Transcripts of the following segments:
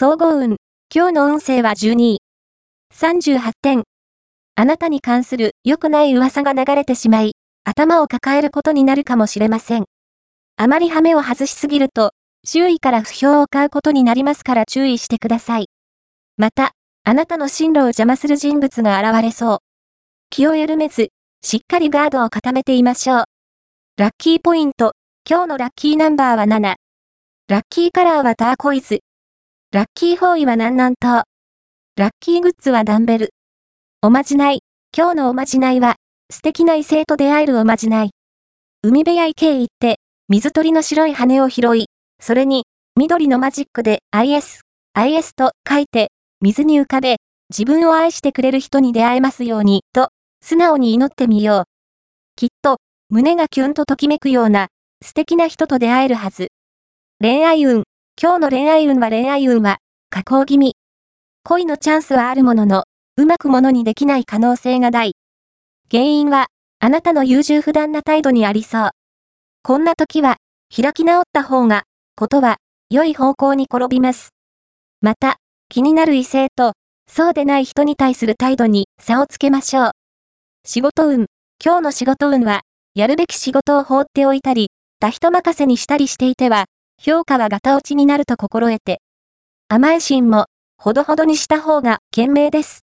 総合運。今日の運勢は12位。38点。あなたに関する良くない噂が流れてしまい、頭を抱えることになるかもしれません。あまりハメを外しすぎると、周囲から不評を買うことになりますから注意してください。また、あなたの進路を邪魔する人物が現れそう。気を緩めず、しっかりガードを固めていましょう。ラッキーポイント。今日のラッキーナンバーは7。ラッキーカラーはターコイズ。ラッキーフォーイは南南東。ラッキーグッズはダンベル。おまじない。今日のおまじないは、素敵な異性と出会えるおまじない。海辺や池へ行って、水鳥の白い羽を拾い、それに、緑のマジックで IS、IS と書いて、水に浮かべ、自分を愛してくれる人に出会えますように、と、素直に祈ってみよう。きっと、胸がキュンとときめくような、素敵な人と出会えるはず。恋愛運。今日の恋愛運は恋愛運は、下降気味。恋のチャンスはあるものの、うまくものにできない可能性が大。原因は、あなたの優柔不断な態度にありそう。こんな時は、開き直った方が、ことは、良い方向に転びます。また、気になる異性と、そうでない人に対する態度に差をつけましょう。仕事運。今日の仕事運は、やるべき仕事を放っておいたり、他人任せにしたりしていては、評価はガタ落ちになると心得て。甘え心も、ほどほどにした方が賢明です。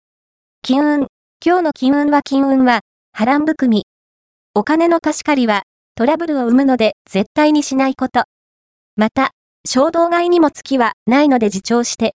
金運。今日の金運は金運は、波乱含み。お金の貸し借りは、トラブルを生むので絶対にしないこと。また、衝動買いにも月はないので自重して、